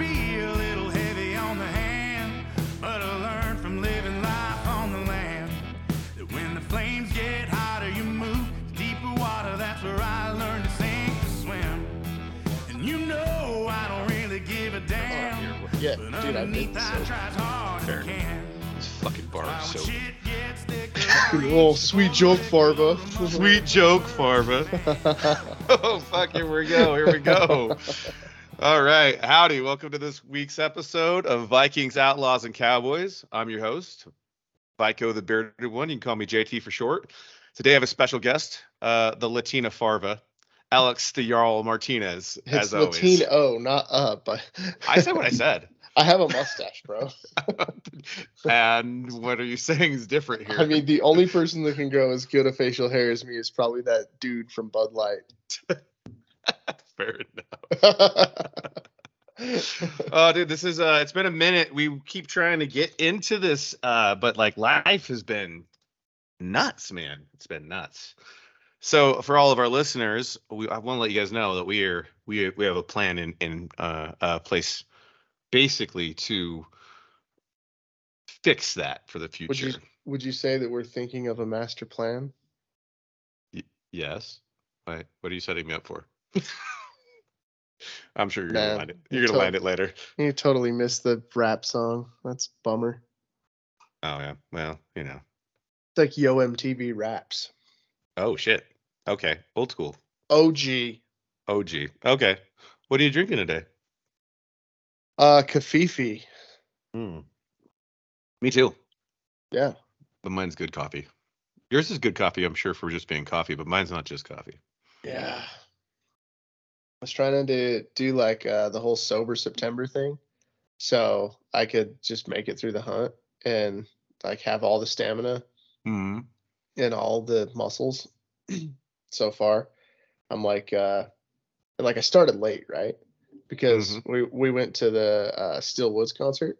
be a little heavy on the hand, but I learned from living life on the land that when the flames get hotter, you move deeper water. That's where I learned to sink or swim. And you know I don't really give a damn. Yeah, but dude, I've been underneath I so- try as hard as I Fair. can. This fucking bar While is so shit gets thicker, Oh, sweet joke, Farva. sweet joke, Farva. oh fuck, here we go. Here we go. All right, howdy. Welcome to this week's episode of Vikings, Outlaws, and Cowboys. I'm your host, Vico the Bearded One. You can call me JT for short. Today I have a special guest, uh, the Latina Farva, Alex the Jarl Martinez, It's as always. Latino, not up. But I said what I said. I have a mustache, bro. and what are you saying is different here? I mean, the only person that can grow as good a facial hair as me is probably that dude from Bud Light. fair enough. oh dude this is uh it's been a minute. We keep trying to get into this uh but like life has been nuts man. It's been nuts. So for all of our listeners we i want to let you guys know that we are we we have a plan in in uh, uh place basically to fix that for the would future. you would you say that we're thinking of a master plan? yes. Wait, what are you setting me up for i'm sure you're Nah, gonna land it you're gonna land it later You totally missed the rap song. That's bummer. oh yeah well you know It's like Yo MTV raps. Oh shit. Okay. Old school. OG. OG. Okay. What are you drinking today? Uh, Kafifi. Hmm. Me too. Yeah. But mine's good coffee. Yours is good coffee, I'm sure, for just being coffee, but mine's not just coffee. Yeah. I was trying to do like uh, the whole sober September thing, so I could just make it through the hunt and like have all the stamina Hmm. and all the muscles. so far, I'm like, uh, and, like I started late, right? Because Mhm. we we went to the uh, Steel Woods concert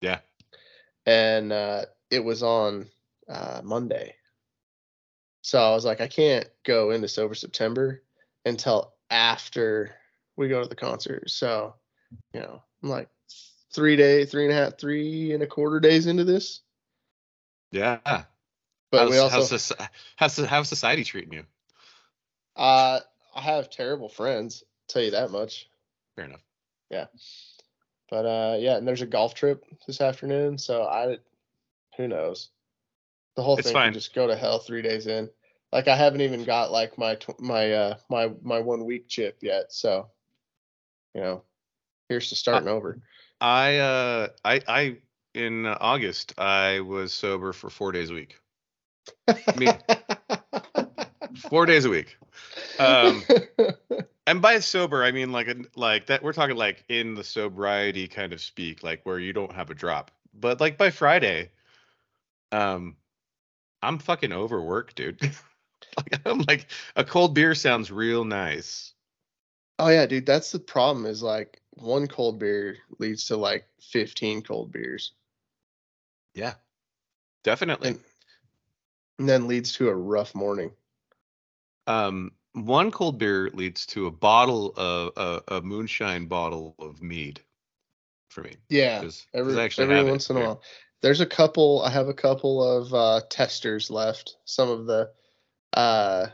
Yeah. and uh, it was on uh, Monday. So I was like, I can't go into sober September until after we go to the concert. So, you know, I'm like three day, three and a half, three and a quarter days into this. Yeah. But how's, we also, how's, how's, how's society treating you? uh, I have terrible friends. Tell you that much. Fair enough. Yeah. But uh, yeah, and there's a golf trip this afternoon. So I, who knows? The whole It's thing fine. can just go to hell three days in. Like I haven't even got like my tw- my uh my my one week chip yet. So, you know, here's to starting over. I, uh, I, I, in August, I was sober for four days a week. me- Four days a week. Um, and by sober i mean like like that we're talking like in the sobriety kind of speak like where you don't have a drop but like by friday um i'm fucking overworked dude like i'm like a cold beer sounds real nice oh yeah, dude, that's the problem. Is like one cold beer leads to like 15 cold beers, yeah definitely and, and then leads to a rough morning. um one cold beer leads to a bottle of a, a moonshine bottle of mead for me Yeah. 'cause every actually every once in a while. There's a couple. I have a couple of uh, testers left. Some of the uh,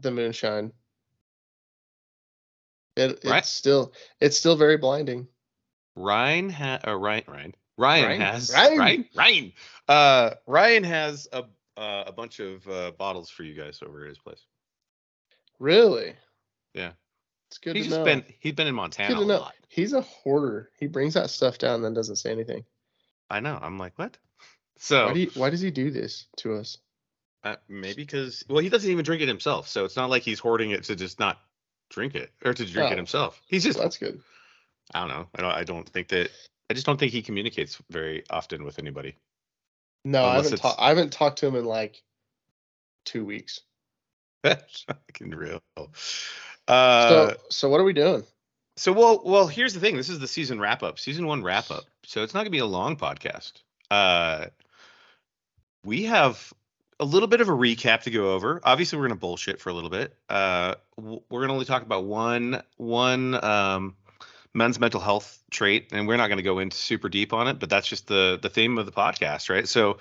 the moonshine. It, Right. It's still it's still very blinding. Ryan ha- uh, Ryan Ryan Ryan Ryan? has Ryan? Ryan Ryan uh Ryan has a uh, a bunch of uh, bottles for you guys over at his place. Really. Yeah. It's good He's to just know. been he's been in Good Montana to a know. lot. He's a hoarder. He brings that stuff down and then doesn't say anything. I know. I'm like what? So Why do you, why does he do this to us? Uh, maybe because well he doesn't even drink it himself, so it's not like he's hoarding it to just not drink it or to drink Oh. it himself. He's just That's good. I don't know. I don't I don't think that I just don't think he communicates very often with anybody. No, I haven't talked. I haven't talked to him in like two weeks. That's fucking real. Uh, so so what are we doing? So well, well, here's the thing. This is the season wrap up, season one wrap up. So it's not gonna be a long podcast. Uh, we have a little bit of a recap to go over. Obviously, we're gonna bullshit for a little bit. Uh, we're gonna only talk about one one um men's mental health trait, and we're not going to go into super deep on it, but that's just the the theme of the podcast, right? So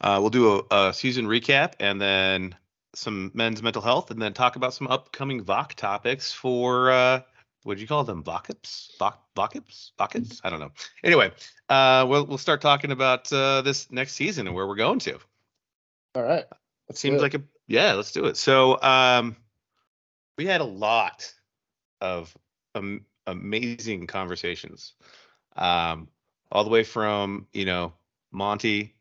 uh, we'll do a, a season recap and then some men's mental health, and then talk about some upcoming VOC topics for uh, what do you call them? VOCIPs? Voc VOCIPs? VOCIPs? I don't know. Anyway, uh, we'll we'll start talking about uh, this next season and where we're going to. All right. It seems like a yeah. Let's do it. So um, we had a lot of um, amazing conversations, um, all the way from you know Monty,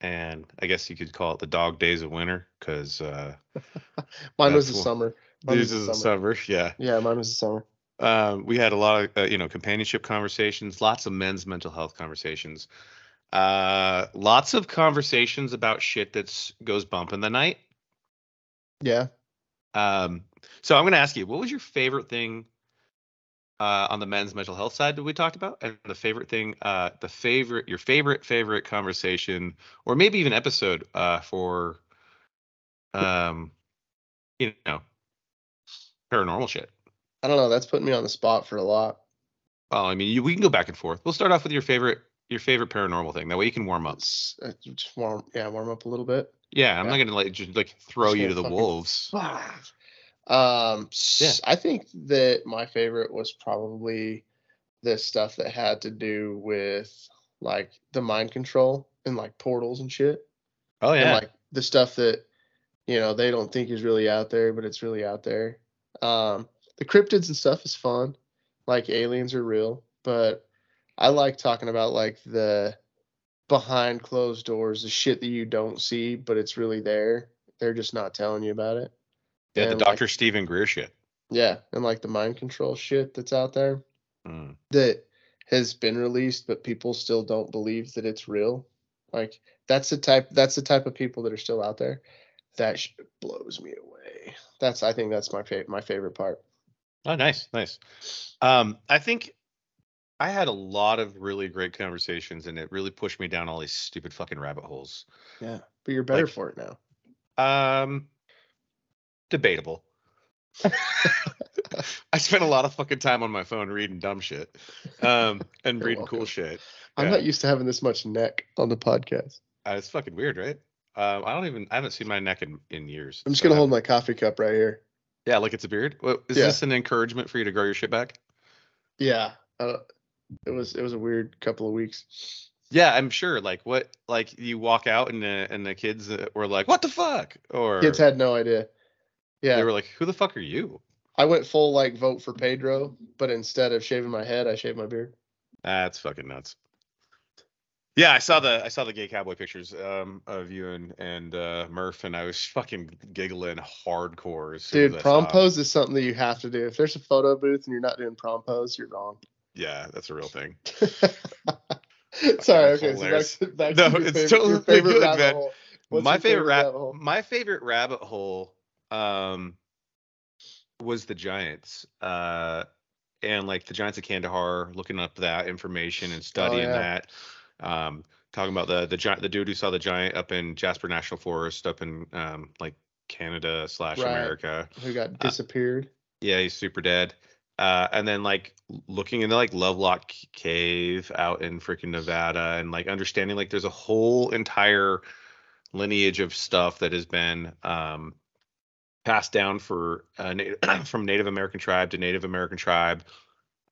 and I guess you could call it the dog days of winter because uh, mine was the summer. Mine was is the the summer. summer. Yeah. Yeah, mine was the summer. Um, we had a lot of uh, you know companionship conversations, lots of men's mental health conversations, uh, lots of conversations about shit that's goes bump in the night. Yeah. Um, so I'm going to ask you, what was your favorite thing uh, on the men's mental health side that we talked about, and the favorite thing, uh, the favorite, your favorite favorite conversation, or maybe even episode uh, for, um, you know, paranormal shit. I don't know. That's putting me on the spot for a lot. Well, I mean, you, we can go back and forth. We'll start off with your favorite, your favorite paranormal thing. That way you can warm up. It's, uh, just warm, yeah, warm up a little bit. Yeah, I'm Yeah. not gonna like just like throw Just you gonna the wolves. Um, Yeah. I think that my favorite was probably the stuff that had to do with like the mind control and like portals and shit. Oh and yeah, like the stuff that you know they don't think is really out there but it's really out there um the cryptids and stuff is fun like aliens are real but i like talking about like the behind closed doors the shit that you don't see but it's really there they're just not telling you about it yeah, the and, like- Dr. Steven Greer shit. yeah and like the mind control shit that's out there Mm. that has been released but people still don't believe that it's real like that's the type that's the type of people that are still out there that sh- blows me away that's i think that's my favorite my favorite part Oh, nice, nice. Um, I think I had a lot of really great conversations, and it really pushed me down all these stupid fucking rabbit holes. yeah but you're better Like- for it now Um, debatable. I spent a lot of fucking time on my phone reading dumb shit, um, and You're reading cool welcome. shit. i'm not used to having this much neck on the podcast Uh, it's fucking weird, right? Um, I don't even I haven't seen my neck in, in years. i'm just so gonna hold my coffee cup right here Yeah, like it's a beard. Well, is Yeah. this an encouragement for you to grow your shit back? yeah uh, it was it was a weird couple of weeks Yeah, I'm sure. Like what? Like you walk out and the and the kids uh, were like, "What the fuck?" Or kids had no idea yeah they were like, "Who the fuck are you?" i went full like vote for pedro but instead of shaving my head i shaved my beard That's fucking nuts. Yeah, I saw the I saw the gay cowboy pictures um of you and and uh Murph and I was fucking giggling hardcore. Dude, prom pose is something that you have to do. If there's a photo booth and you're not doing prom pose, you're wrong. Yeah, that's a real thing. Sorry, okay, hilarious. so back to, back No, to it's favorite, totally favorite good, man. My favorite, rabbit hole? my favorite rabbit hole um was the giants uh and like the giants of kandahar looking up that information and studying Oh, yeah. that um talking about the the giant the dude who saw the giant up in jasper national forest up in um like canada slash Right. america Who got disappeared? yeah he's super dead uh and then like looking into like lovelock cave out in freaking nevada and like understanding like there's a whole entire lineage of stuff that has been um passed down for uh, from native american tribe to native american tribe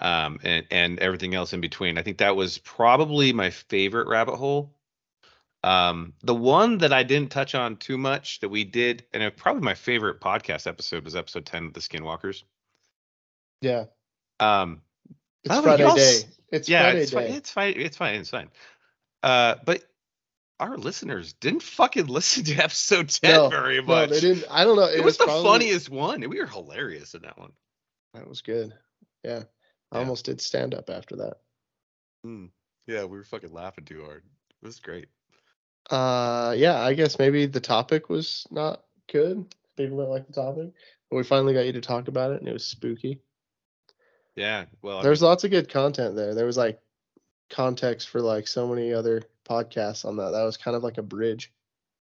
um and and everything else in between. I think that was probably my favorite rabbit hole. Um the one that i didn't touch on too much that we did and probably my favorite podcast episode was episode 10 of the skinwalkers Yeah. um It's By the way, Friday day. s- It's yeah, Friday it's fine. It's fine. It's fine. It's fine. Uh, but our listeners didn't fucking listen to episode ten No, very No, much. they didn't. I don't know. it, was, the probably- funniest one. We were hilarious in that one. That was good. Yeah. I Yeah. almost did stand up after that. Mm. Yeah, we were fucking laughing too hard. It was great. Uh, yeah, I guess maybe the topic was not good. People didn't like the topic, but we finally got you to talk about it, and it was spooky. Yeah. Well, I There's mean, lots of good content there. There was like context for like so many other podcasts on that. That was kind of like a bridge.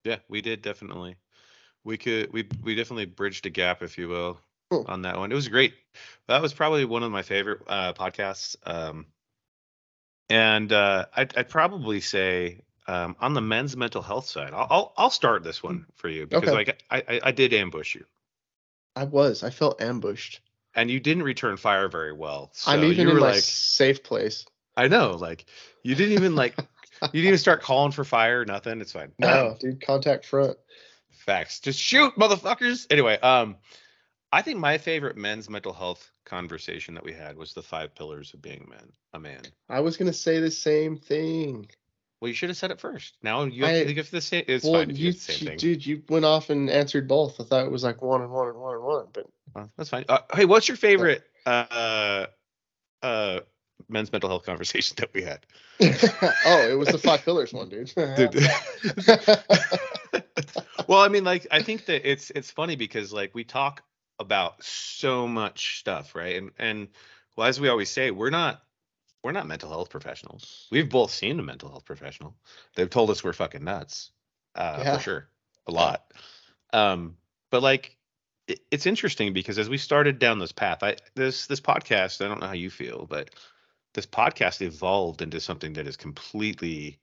yeah, we did definitely. We could. We we definitely bridged a gap, if you will. Hmm. on that one. It was great. That was probably one of my favorite uh, podcasts. Um, and uh, I'd, I'd probably say um, on the men's mental health side, I'll I'll, I'll start this one for you because Okay. like I, I I did ambush you I was. I felt ambushed. And you didn't return fire very well. So I'm even you in were my safe place. I know, like you didn't even like you didn't even start calling for fire. Nothing. It's fine. No, dude, contact front. Facts. Just shoot, motherfuckers. Anyway, um, I think my favorite men's mental health conversation that we had was the five pillars of being man, a man. I was gonna say the same thing. Well, you should have said it first. Now you have I- to think of the same. It's well, fine if you, you, the same thing. dude, you went off and answered both. I thought it was like one and one and one and one, but Well, that's fine. Uh, hey, what's your favorite uh, uh, men's mental health conversation that we had? oh, it was the five pillars one, dude. well, I mean, like, I think that it's it's funny because like we talk about so much stuff, right? And and well, as we always say, we're not we're not mental health professionals. We've both seen a mental health professional. They've told us we're fucking nuts, uh, Yeah. for sure, a lot. Um, but like, it, it's interesting because as we started down this path, I this this podcast, I don't know how you feel, but this podcast evolved into something that is completely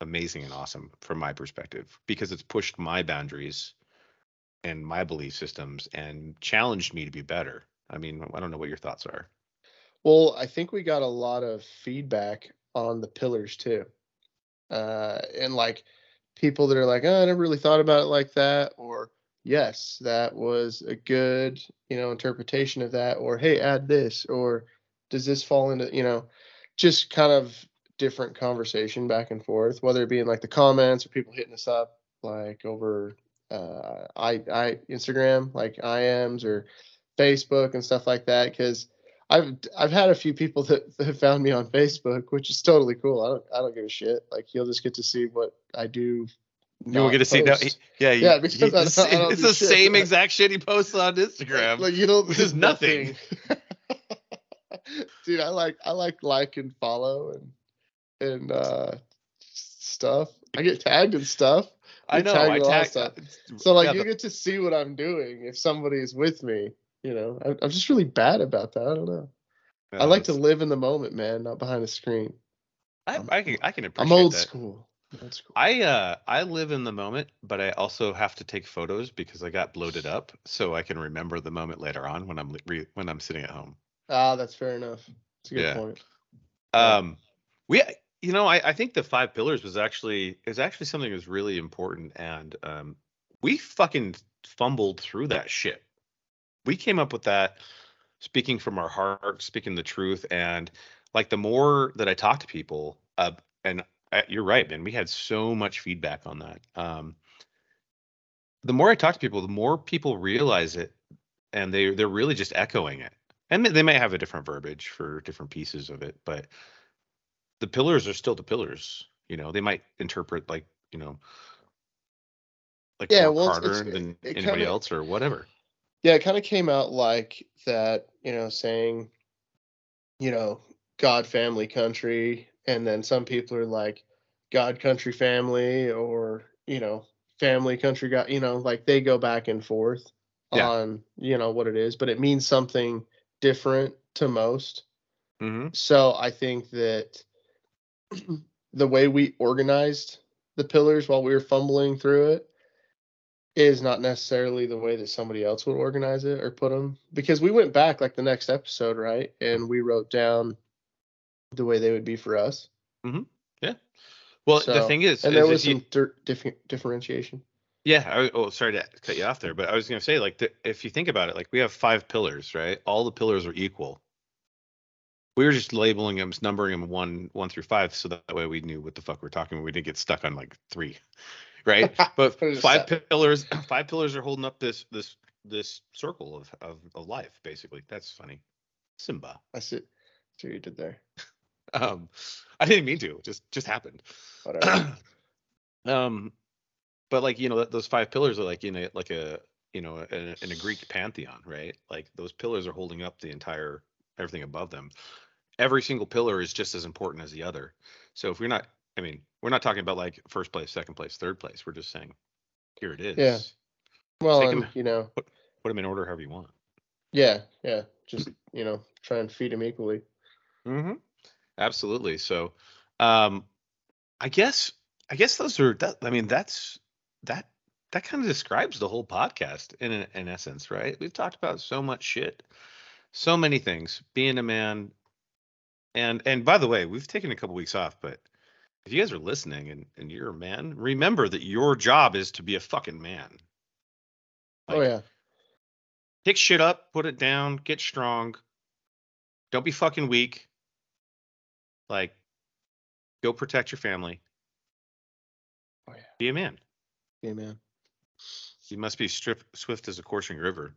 amazing and awesome from my perspective because it's pushed my boundaries and my belief systems and challenged me to be better. I mean, I don't know what your thoughts are. Well, I think we got a lot of feedback on the pillars too. Uh, and like people that are like, oh, I never really thought about it like that, or yes, that was a good, you know, interpretation of that, or hey, add this, or does this fall into, you know, just kind of different conversation back and forth, whether it be in like the comments or people hitting us up like over uh I I Instagram, like IMs or Facebook and stuff like that, because I've I've had a few people that, that have found me on Facebook, which is totally cool. I don't I don't give a shit. Like you'll just get to see what I do. You will get to see that. post. Yeah, Yeah, because you- I don't- it's, I don't it's the shit. same exact shit he posts on Instagram. Like you know, which is nothing. Dude, I like I like like and follow and and uh stuff. I get tagged and stuff. I know. I tag. stuff. So like yeah, you the- get to see what I'm doing if somebody's with me. You know, I, I'm just really bad about that. I don't know. I like to live in the moment, man, not behind a screen. I, I can. I can appreciate I'm old that. school. I'm Old school. I uh I live in the moment, but I also have to take photos because I got bloated up, so I can remember the moment later on when I'm re- when I'm sitting at home. Ah, that's fair enough. It's a good Yeah. point. Um, we, you know, I, I think the five pillars was actually is actually something that was really important, and um, we fucking fumbled through that shit. We came up with that, speaking from our heart, speaking the truth, and like the more that I talk to people, uh, and uh, you're right, man, we had so much feedback on that. Um, the more I talk to people, the more people realize it, and they they're really just echoing it and they may have a different verbiage for different pieces of it but the pillars are still the pillars you know they might interpret like you know like Yeah, well, it's- harder it's- than it anybody kinda- else or whatever Yeah, it kind of came out like that, you know, saying, you know, God, family, country, and then some people are like God, country, family, or you know, family, country, God. You know, like they go back and forth Yeah. on you know what it is, but it means something different to most. mm-hmm. So I think that the way we organized the pillars while we were fumbling through it is not necessarily the way that somebody else would organize it or put them because we went back like the next episode, right? And we wrote down the way they would be for us. Mm-hmm. Yeah. Well the thing is, And is there was you- some dir- different differentiation. yeah I, oh sorry to cut you off there but i was going to say like the, if you think about it like we have five pillars right all the pillars are equal we were just labeling them numbering them one one through five so that way we knew what the fuck we're talking about we didn't get stuck on like three right? But five pillars five pillars are holding up this this this circle of, of of life basically. That's funny. Simba. I see, see what you did there. um i didn't mean to. It just just happened. Whatever. um but like you know those five pillars are like in a like a you know in a, in a greek pantheon right? Like those pillars are holding up the entire everything above them. Every single pillar is just as important as the other. So if we're not i mean we're not talking about like first place second place third place we're just saying here it is Yeah. well, and, you know, put them in order however you want Yeah, yeah. Just you know, try and feed him equally. Mm-hmm. Absolutely. So, um, I guess I guess those are that. I mean, that's that that kind of describes the whole podcast in in essence, right? We've talked about so much shit, so many things. Being a man, and and by the way, we've taken a couple weeks off, but if you guys are listening and and you're a man, remember that your job is to be a fucking man. oh yeah. Pick shit up, put it down, get strong. Don't be fucking weak. Like, go protect your family. Oh yeah. Be a man. Yeah, man. You must be strip, swift as a coursing river.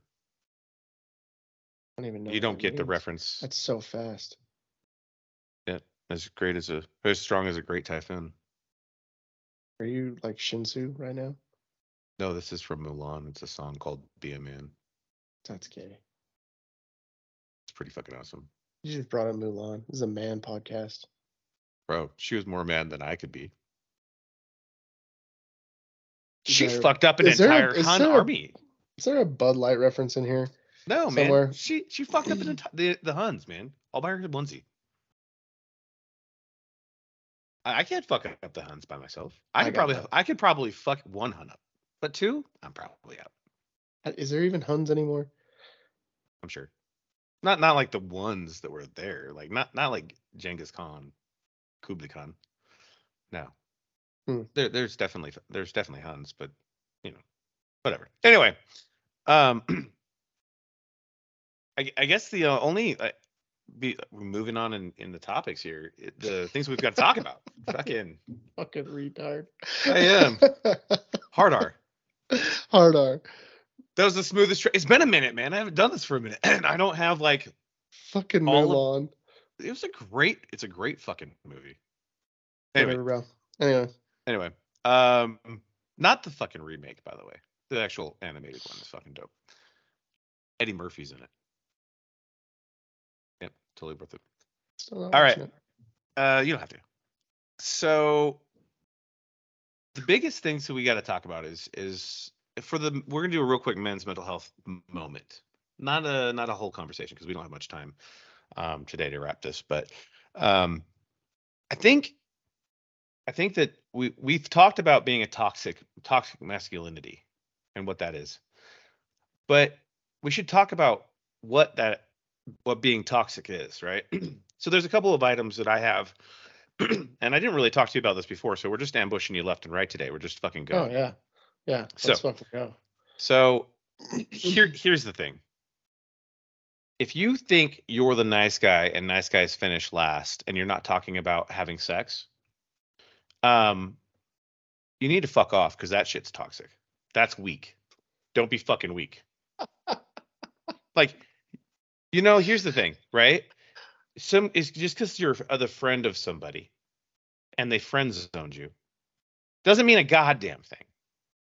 I don't even know. you don't get the reference. That's so fast. As great as a, as strong as a great typhoon. Are you like Shinsu right now? No, this is from Mulan. It's a song called "Be a Man." That's gay. It's pretty fucking awesome, You just brought up Mulan. This is a man podcast. bro. She was more mad than I could be. Is She there- fucked up an is there a- entire is Han there a- army. Is there a Bud Light reference in here? No, somewhere? man. She she fucked up an enti- the the Huns, man. All by her onesie. I, can't fuck up the Huns by myself. I I could probably that. I could probably fuck one Hun up, but two, I'm probably out. Uh, Is there even Huns anymore? I'm sure. Not not like the ones that were there. Like not not like Genghis Khan, Kublai Khan. No. Hmm. There there's definitely there's definitely Huns, but you know, whatever. Anyway, um, I, I guess the uh, only uh, be we're moving on in in the topics here. The things we've got to talk about. Fucking Fucking retard. I am. hard R. Hard R. That was the smoothest. Tra- it's been a minute, man. I haven't done this for a minute, and I don't have like Fucking All of- Mulan. it was a great it's a great fucking movie anyway Whatever. Anyway, anyway um not the fucking remake by the way the actual animated one is fucking dope eddie murphy's in it totally worth it still All right. it. uh you don't have to so the biggest things that we got to talk about is is for the we're gonna do a real quick men's mental health moment not a not a whole conversation because we don't have much time um today to wrap this but um i think i think that we we've talked about being a toxic toxic masculinity and what that is but we should talk about what that what being toxic is right so there's a couple of items that i have and i didn't really talk to you about this before so we're just ambushing you left and right today we're just fucking going. Oh yeah, yeah. So- Let's fucking go. so here here's the thing. If you think you're the nice guy and nice guys finish last and you're not talking about having sex, um you need to fuck off because that shit's toxic. That's weak. Don't be fucking weak. like, you know, here's the thing, right? Some is just because you're a- the friend of somebody and they friend zoned you doesn't mean a goddamn thing.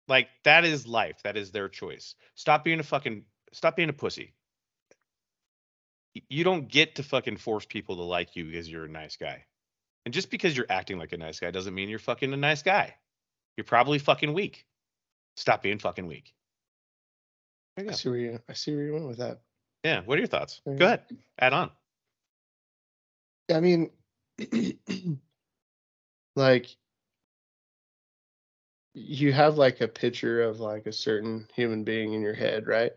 Like that is life. That is their choice. Stop being a fucking stop being a pussy. You don't get to fucking force people to like you because you're a nice guy. And just because you're acting like a nice guy doesn't mean you're fucking a nice guy. You're probably fucking weak. Stop being fucking weak. I see where you. I see where you went with that. Yeah. What are your thoughts? Go ahead. Add on. I mean, like, you have like a picture of like a certain human being in your head, right?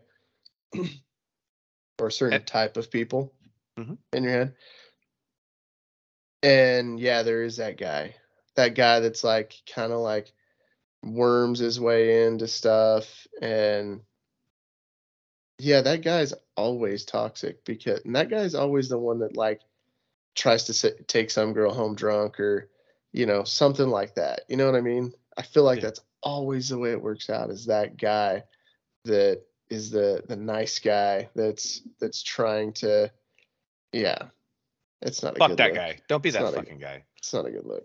or a certain And- type of people Mhm. in your head. And yeah, there is that guy. That guy that's like kind of like worms his way into stuff and yeah, that guy's always toxic because and that guy's always the one that like tries to sit, take some girl home drunk or you know something like that. You know what I mean? I feel like Yeah. that's always the way it works out. Is that guy that is the the nice guy that's that's trying to yeah. It's not a Fuck good that look. guy. Don't be It's that not a- fucking guy. It's not a good look.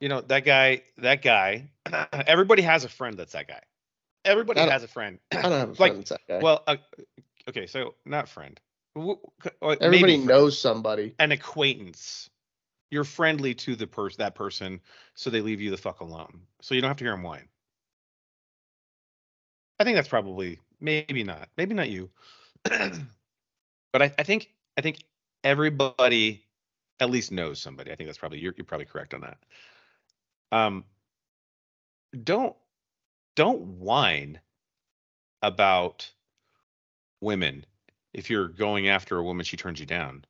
You know, that guy, that guy, everybody has a friend that's that guy. Everybody has a friend. I don't have a Like, friend that's that guy. Well, uh, okay, so not friend. W- uh, Everybody knows somebody. an acquaintance. You're friendly to the person, that person, so they leave you the fuck alone. So you don't have to hear them whine. I think that's probably maybe not, maybe not you. but I, I think I think everybody at least knows somebody. I think that's probably you're, you're probably correct on that. Um, don't don't whine about women if you're going after a woman she turns you down.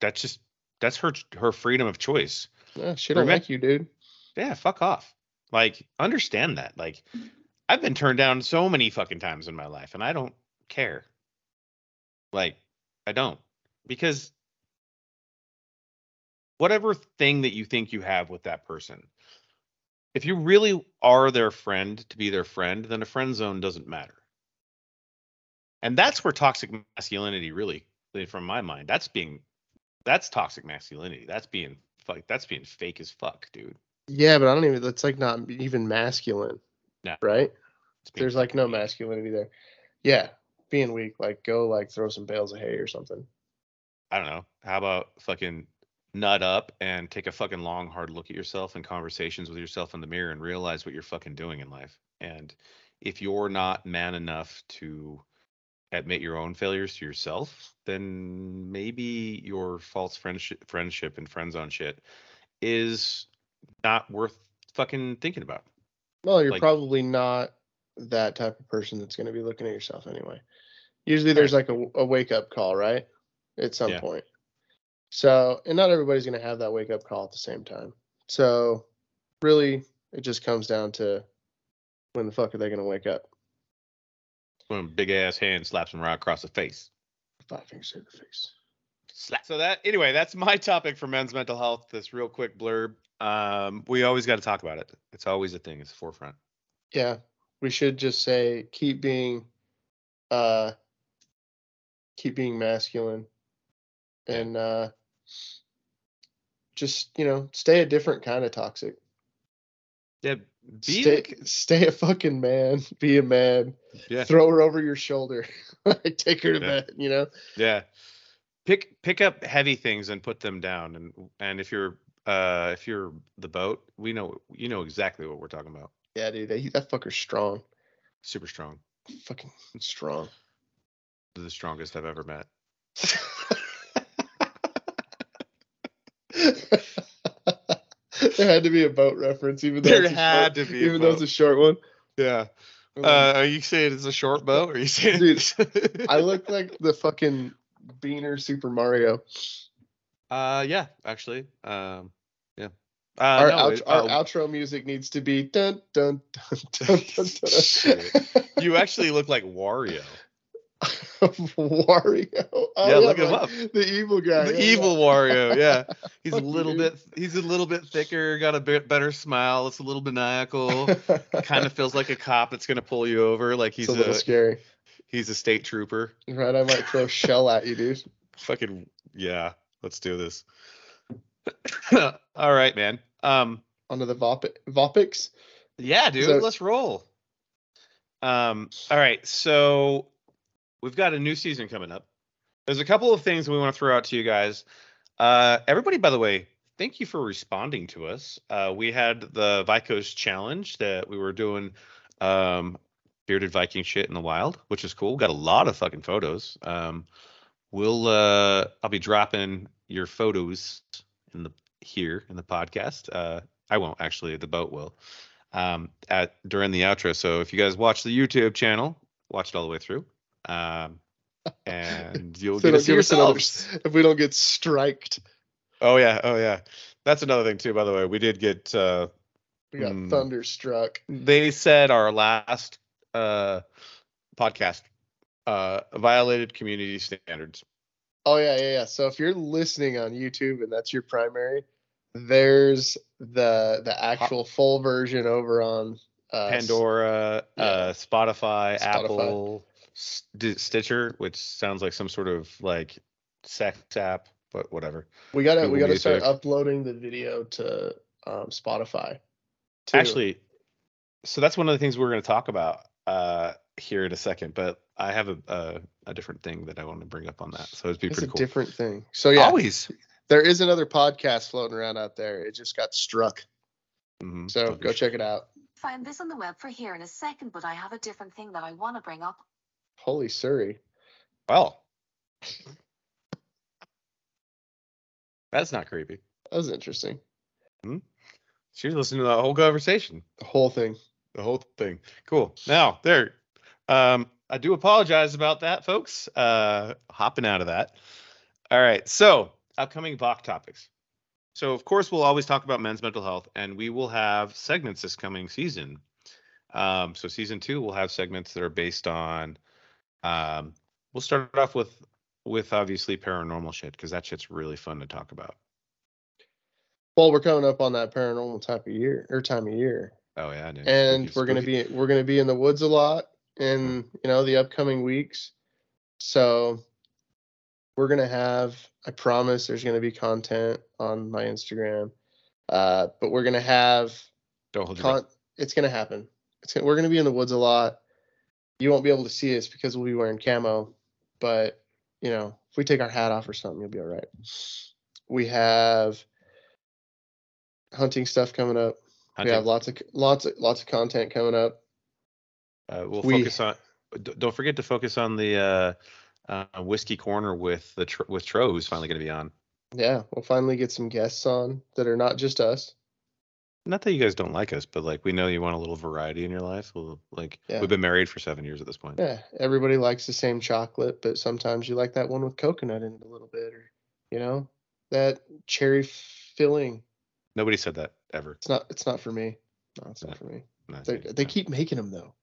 That's just that's her her freedom of choice. Yeah, she don't like you, dude. Yeah, fuck off. Like understand that. Like I've been turned down so many fucking times in my life and I don't care. Like I don't because whatever thing that you think you have with that person if you really are their friend to be their friend then a friend zone doesn't matter and that's where toxic masculinity really from my mind that's being that's toxic masculinity that's being like that's being fake as fuck dude Yeah, but I don't even. That's like not even masculine. No. Right? There's like no masculinity there. Yeah, being weak. Like go like throw some bales of hay or something. I don't know. How about fucking nut up and take a fucking long, hard look at yourself and conversations with yourself in the mirror and realize what you're fucking doing in life. And if you're not man enough to admit your own failures to yourself, then maybe your false friendship, friendship and friends on shit is not worth fucking thinking about. Well, you're Like- probably not that type of person that's going to be looking at yourself anyway. Usually there's like a, a wake up call, right? At some Yeah. point. So, and not everybody's going to have that wake up call at the same time. So, really, it just comes down to when the fuck are they going to wake up? Boom, big ass hand slaps him right across the face. Five fingers to the face. Slap. So that anyway, that's my topic for men's mental health. This real quick blurb. Um, we always got to talk about it. It's always a thing. It's forefront. Yeah, we should just say keep being, uh, keep being masculine, and uh, just you know stay a different kind of toxic. Yeah, be stay, like- stay a fucking man. Be a man. yeah, Throw her over your shoulder. take her to Yeah. bed. You know. yeah. Pick pick up heavy things and put them down. And and if you're uh if you're the boat, we know you know exactly what we're talking about. Yeah, dude. That, that fucker's strong. Super strong. Fucking strong. The strongest I've ever met. there had to be a boat reference, even though There had short, to be even though it's a short one. Yeah. Uh, are you saying it's a short boat? Or are you saying Dude, I look like the fucking Beaner Super Mario. Uh, yeah, actually. Um, yeah. Uh, Our, no, out, it- our uh, outro music needs to be dun dun dun dun dun. Dun. you actually look like Wario. Wario. Oh, Yeah, look him up. The evil guy. the yeah, evil Wario. Yeah, he's a little dude. bit. He's a little bit thicker. Got a bit better smile. It's a little maniacal. kind of feels like a cop that's gonna pull you over. Like he's it's a little a scary. he's a state trooper. Right, I might throw shell at you, dude. Fucking yeah. Let's do this. All right, man. Um. Onto the Vop- Vopics. Yeah, dude, So- let's roll. Um, all right, so we've got a new season coming up. There's a couple of things we want to throw out to you guys. Uh, everybody, by the way, thank you for responding to us. Uh, we had the Vikos challenge that we were doing um, bearded Viking shit in the wild, which is cool. Got a lot of fucking photos. Um, we'll uh, I'll be dropping your photos in the here in the podcast. Uh, I won't actually. The boat will um, at during the outro. So if you guys watch the YouTube channel, watch it all the way through, um, and you'll So get to see us another- If we don't get striked, Oh yeah, oh yeah. That's another thing too. By the way, we did get. Uh, we got Hmm. thunderstruck. they said our last uh, podcast uh, violated community standards. Oh yeah, yeah, yeah. So if you're listening on YouTube and that's your primary, there's the the actual full version over on uh, Pandora, yeah. uh, Spotify, Spotify. Apple, Stitcher, which sounds like some sort of like sex app, but whatever. We gotta we gotta start uploading the video to um, Spotify. too. Actually, so that's one of the things we're going to talk about uh, here in a second. But I have a, a a different thing that I want to bring up on that. So it'd be it's a pretty cool. different thing. So yeah, Always. there is another podcast floating around out there. It just got struck. Mhm, So talking go check it out. Find this on the web for here in a second, but I have a different thing that I want to bring up. Holy Siri. Well, That's not creepy. That was interesting. Hmm? She was listening to the whole conversation, The whole thing. the whole thing. Cool. Now there. Um, I do apologize about that, folks. Uh, hopping out of that. All right. So upcoming VOC topics. So of course we'll always talk about men's mental health, and we will have segments this coming season. Um, so season two we'll have segments that are based on. Um, we'll start off with with obviously paranormal shit because that shit's really fun to talk about. Well, we're coming up on that paranormal type of year or time of year. Oh yeah, dude. and Spooky- we're gonna be we're gonna be in the woods a lot in you know the upcoming weeks. So we're gonna have I promise there's gonna be content on my Instagram. Uh, but we're gonna have Don't hold con- it's gonna happen. It's gonna, we're gonna be in the woods a lot. You won't be able to see us because we'll be wearing camo, but you know if we take our hat off or something, you'll be all right. We have hunting stuff coming up. hunting. We have lots of lots of lots of content coming up. Uh, we'll We- focus on. Don't forget to focus on the uh, uh, whiskey corner with the with Tro, who's finally going to be on. Yeah, we'll finally get some guests on that are not just us. Not that you guys don't like us, but like we know you want a little variety in your life. Well, like Yeah. we've been married for seven years at this point. Yeah, everybody likes the same chocolate, but sometimes you like that one with coconut in it a little bit, or you know, that cherry filling. Nobody said that ever. It's not. It's not for me. No, it's No. not for me. They they keep making them though.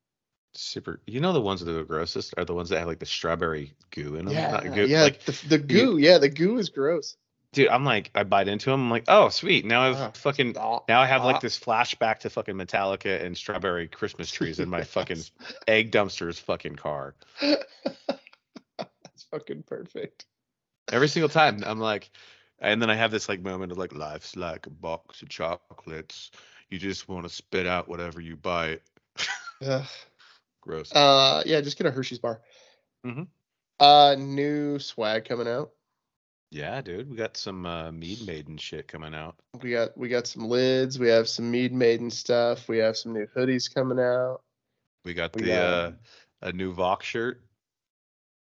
super. You know the ones that are the grossest are the ones that have like the strawberry goo in them. Yeah, Not goo, yeah. Like, the the goo. Yeah, the goo is gross. Dude, I'm like, I bite into them. I'm like, oh, sweet. Now I've Ah, fucking. Now I have ah. like this flashback to fucking Metallica and strawberry Christmas trees in my fucking egg dumpster's fucking car. That's fucking perfect. Every single time I'm like, and then I have this like moment of like, life's like a box of chocolates. You just want to spit out whatever you bite. Ugh. Gross. Uh, yeah, just get a Hershey's bar. Mhm. Uh, new swag coming out. Yeah, dude, we got some uh, mead maiden shit coming out. We got we got some lids. We have some Mead Maiden stuff. We have some new hoodies coming out. We got We the got- uh, a new Vox shirt.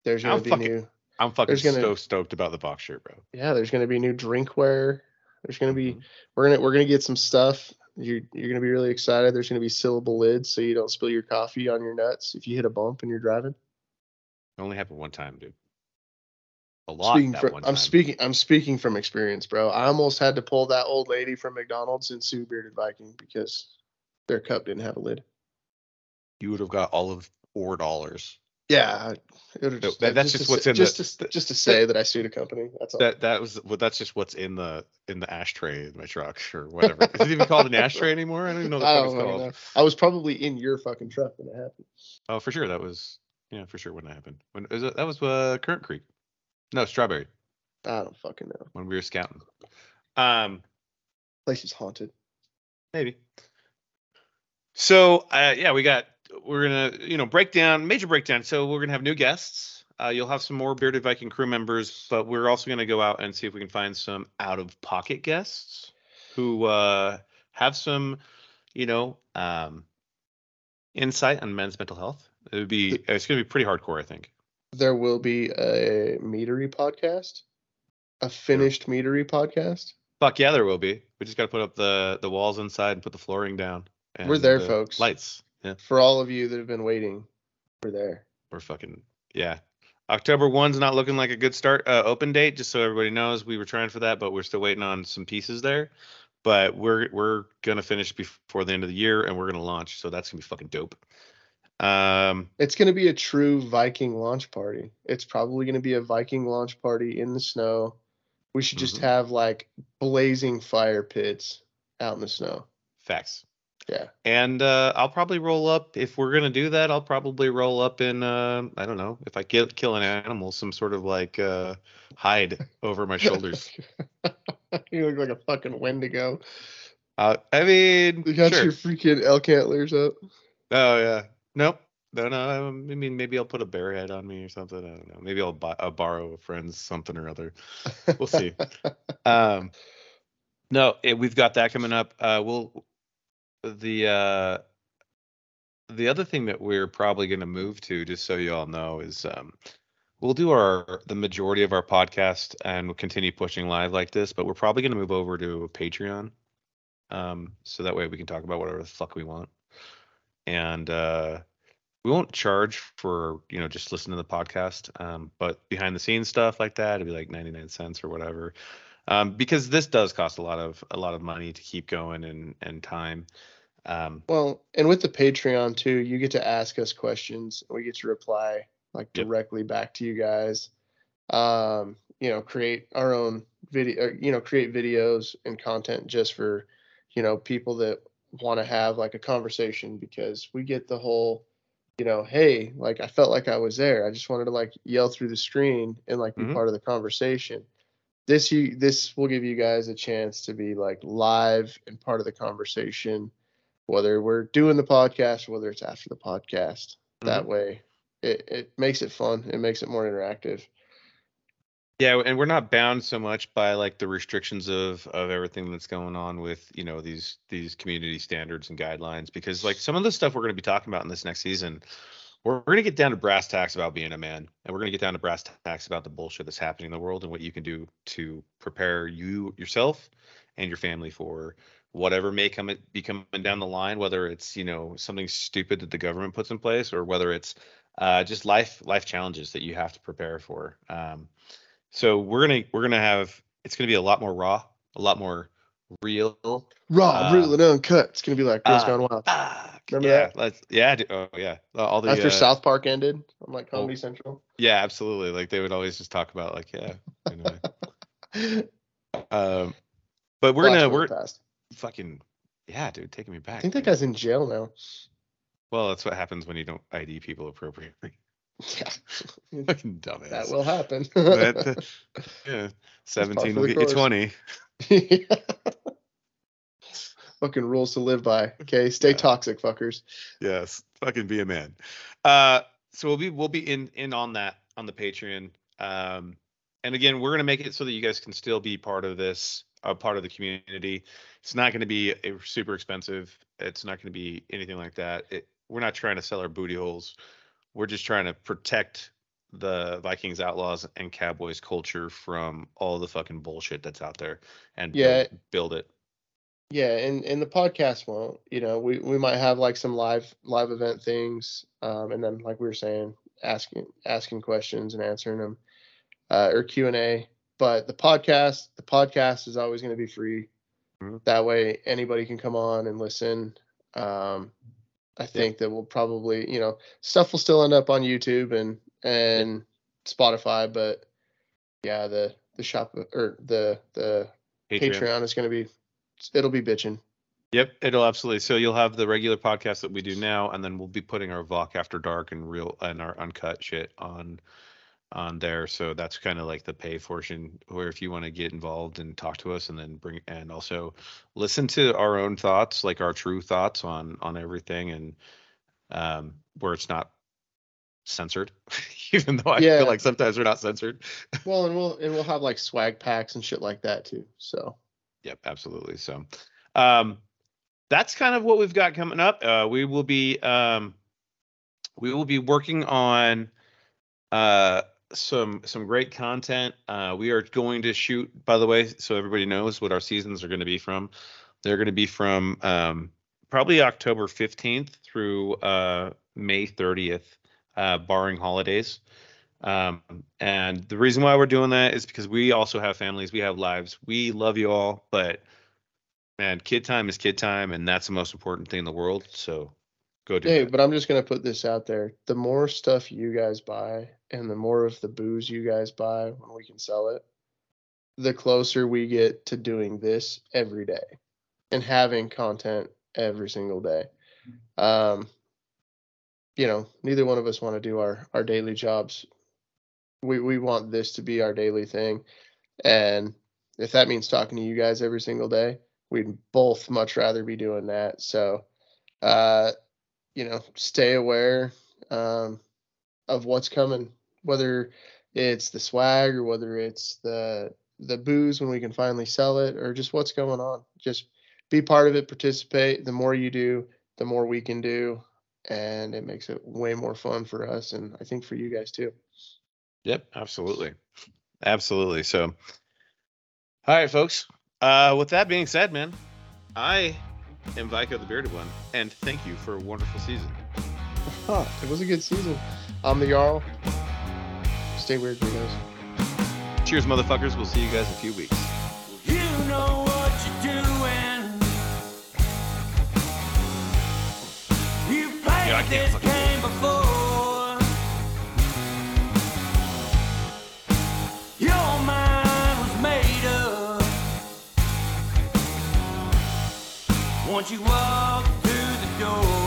There's gonna I'm be fucking- new. I'm fucking gonna- so stoked about the Vox shirt, bro. Yeah, there's gonna be new drinkware. There's gonna be Mhm. we're gonna we're gonna get some stuff. You're you're gonna be really excited. There's gonna be syllable lids so you don't spill your coffee on your nuts if you hit a bump and you're driving. It only happened one time, dude. A lot Speaking that from, I'm time. speaking I'm speaking from experience, bro. I almost had to pull that old lady from McDonald's and sue Bearded Viking because their cup didn't have a lid. You would have got all of four dollars. Yeah, it would've No, that- that's to just what's say- in the- just to, just to say that I sued a company. That's all. That that was well, that's just what's in the in the ashtray in my truck or whatever. Is it even called an ashtray anymore? I don't even know what it's called. know. I was probably in your fucking truck when it happened. Oh, for sure. That was yeah, for sure when that happened. When is it, that was uh, Currant Creek. No, Strawberry I don't fucking know. when we were scouting. Um, Place is haunted. maybe. So uh, yeah, we got we're gonna you know break down major breakdown. So we're gonna have new guests. Uh, you'll have some more bearded Viking crew members, but we're also gonna go out and see if we can find some out of pocket guests who uh, have some you know um, insight on men's mental health. It would be it's gonna be pretty hardcore, I think. There will be a meadery podcast, a finished meadery podcast. Fuck yeah, there will be. We just got to put up the the walls inside and put the flooring down. We're there, uh, folks. Lights. Yeah, For all of you that have been waiting, we're there. we're fucking yeah. October one's not looking like a good start uh, open date. Just so everybody knows, we were trying for that, but we're still waiting on some pieces there. But we're we're gonna finish before the end of the year, and we're gonna launch. So that's gonna be fucking dope. Um, It's going to be a true Viking launch party. It's probably going to be a Viking launch party in the snow. We should just Mhm. have like blazing fire pits out in the snow. facts. Yeah. And uh, I'll probably roll up if we're gonna do that. I'll probably roll up in uh, I don't know if I kill kill an animal, some sort of like uh, hide over my shoulders. you look like a fucking Wendigo. Uh, I mean, You got sure. your freaking elk antlers up. Oh yeah. Nope. No, no. um, I mean, maybe I'll put a bear head on me or something. I don't know. Maybe I'll, buy, I'll borrow a friend's something or other. We'll see. Um, no, eh, we've got that coming up. Uh, we'll the uh, the other thing that we're probably going to move to, just so you all know, is um, we'll do our the majority of our podcast and we'll continue pushing live like this, but we're probably going to move over to Patreon, um, so that way we can talk about whatever the fuck we want, and uh, we won't charge for you know just listening to the podcast, um, but behind the scenes stuff like that, it'd be like ninety nine cents or whatever, um, because this does cost a lot of a lot of money to keep going and and time. Um, Well, and with the Patreon too, you get to ask us questions. and We get to reply like Yep. directly back to you guys. Um, you know, create our own video, or, you know, create videos and content just for, you know, people that want to have like a conversation because we get the whole, you know, hey, like I felt like I was there. I just wanted to like yell through the screen and like be Mhm. part of the conversation. This you this will give you guys a chance to be like live and part of the conversation whether we're doing the podcast or whether it's after the podcast. That way, it, it makes it fun. It makes it more interactive. Yeah, and we're not bound so much by like the restrictions of of everything that's going on with you know these these community standards and guidelines because like some of the stuff we're going to be talking about in this next season, we're, going to get down to brass tacks about being a man, and we're going to get down to brass tacks about the bullshit that's happening in the world and what you can do to prepare you yourself and your family for whatever may come be coming down the line, whether it's you know something stupid that the government puts in place or whether it's uh, just life life challenges that you have to prepare for. Um, so we're gonna we're gonna have it's gonna be a lot more raw, a lot more real. Raw, Uh, real, and uncut. It's gonna be like Girls uh, Gone Wild. Ah, Remember yeah, that? let's yeah, oh yeah, Uh, all the After uh, South Park ended on like oh. Comedy Central. yeah, absolutely. Like they would always just talk about like yeah. Anyway. um, but we're gonna we're fucking yeah, dude, taking me back. I think that dude. guy's in jail now. Well, that's what happens when you don't ID people appropriately. Yeah, Fucking dumbass. that will happen. That- yeah, seventeen will the get you course. twenty. Fucking rules to live by. Okay, stay Yeah. toxic, fuckers. Yes, fucking be a man. Uh, so we'll be we'll be in in on that on the Patreon. Um, and again, we're gonna make it so that you guys can still be part of this, a part of the community. It's not gonna be a, super expensive. It's not gonna be anything like that. It, we're not trying to sell our booty holes. We're just trying to protect the Vikings, Outlaws, and Cowboys culture from all the fucking bullshit that's out there and Yeah. build, build it. Yeah, and and the podcast won't. You know, we we might have like some live live event things, um, and then like we were saying, asking asking questions and answering them, uh, or Q and A. But the podcast, the podcast is always going to be free. Mhm. That way, anybody can come on and listen. Um, I think that we'll probably, you know, stuff will still end up on YouTube and and Spotify, but yeah, the the shop or the the Patreon, is going to be, it'll be bitching. Yep, it'll absolutely. So you'll have the regular podcast that we do now, and then we'll be putting our Vok after dark and real and our uncut shit on on there. So that's kind of like the pay portion, where if you want to get involved and talk to us, and then bring and also listen to our own thoughts, like our true thoughts on on everything, and um, where it's not censored, even though I Yeah. feel like sometimes we're not censored. Well, and we'll and we'll have like swag packs and shit like that too. So Yep, absolutely. So, um, that's kind of what we've got coming up. Uh, we will be um, we will be working on uh some some great content. Uh, we are going to shoot, by the way, so everybody knows what our seasons are going to be from. They're going to be from um, probably October 15th through uh, May 30th, uh, barring holidays. Um, and the reason why we're doing that is because we also have families, we have lives. We love you all, but man, kid time is kid time, and that's the most important thing in the world. So go do hey, that. but I'm just gonna put this out there. The more stuff you guys buy and the more of the booze you guys buy when we can sell it, the closer we get to doing this every day and having content every single day. Um you know, neither one of us want to do our our daily jobs. We we want this to be our daily thing. And if that means talking to you guys every single day, we'd both much rather be doing that. So uh you know, stay aware um, of what's coming, whether it's the swag or whether it's the the booze when we can finally sell it, or just what's going on. Just be part of it, participate. The more you do, the more we can do, and it makes it way more fun for us, and I think for you guys too. Yep, absolutely. Absolutely. So, all right, folks. Uh, with that being said, man, I am Vico the Bearded One, and thank you for a wonderful season. Huh, it was a good season. I'm the Jarl. Stay weird, you guys. Cheers, motherfuckers. We'll see you guys in a few weeks. You know what you're doing. You've Yeah, I can't this fucking once you walk through the door.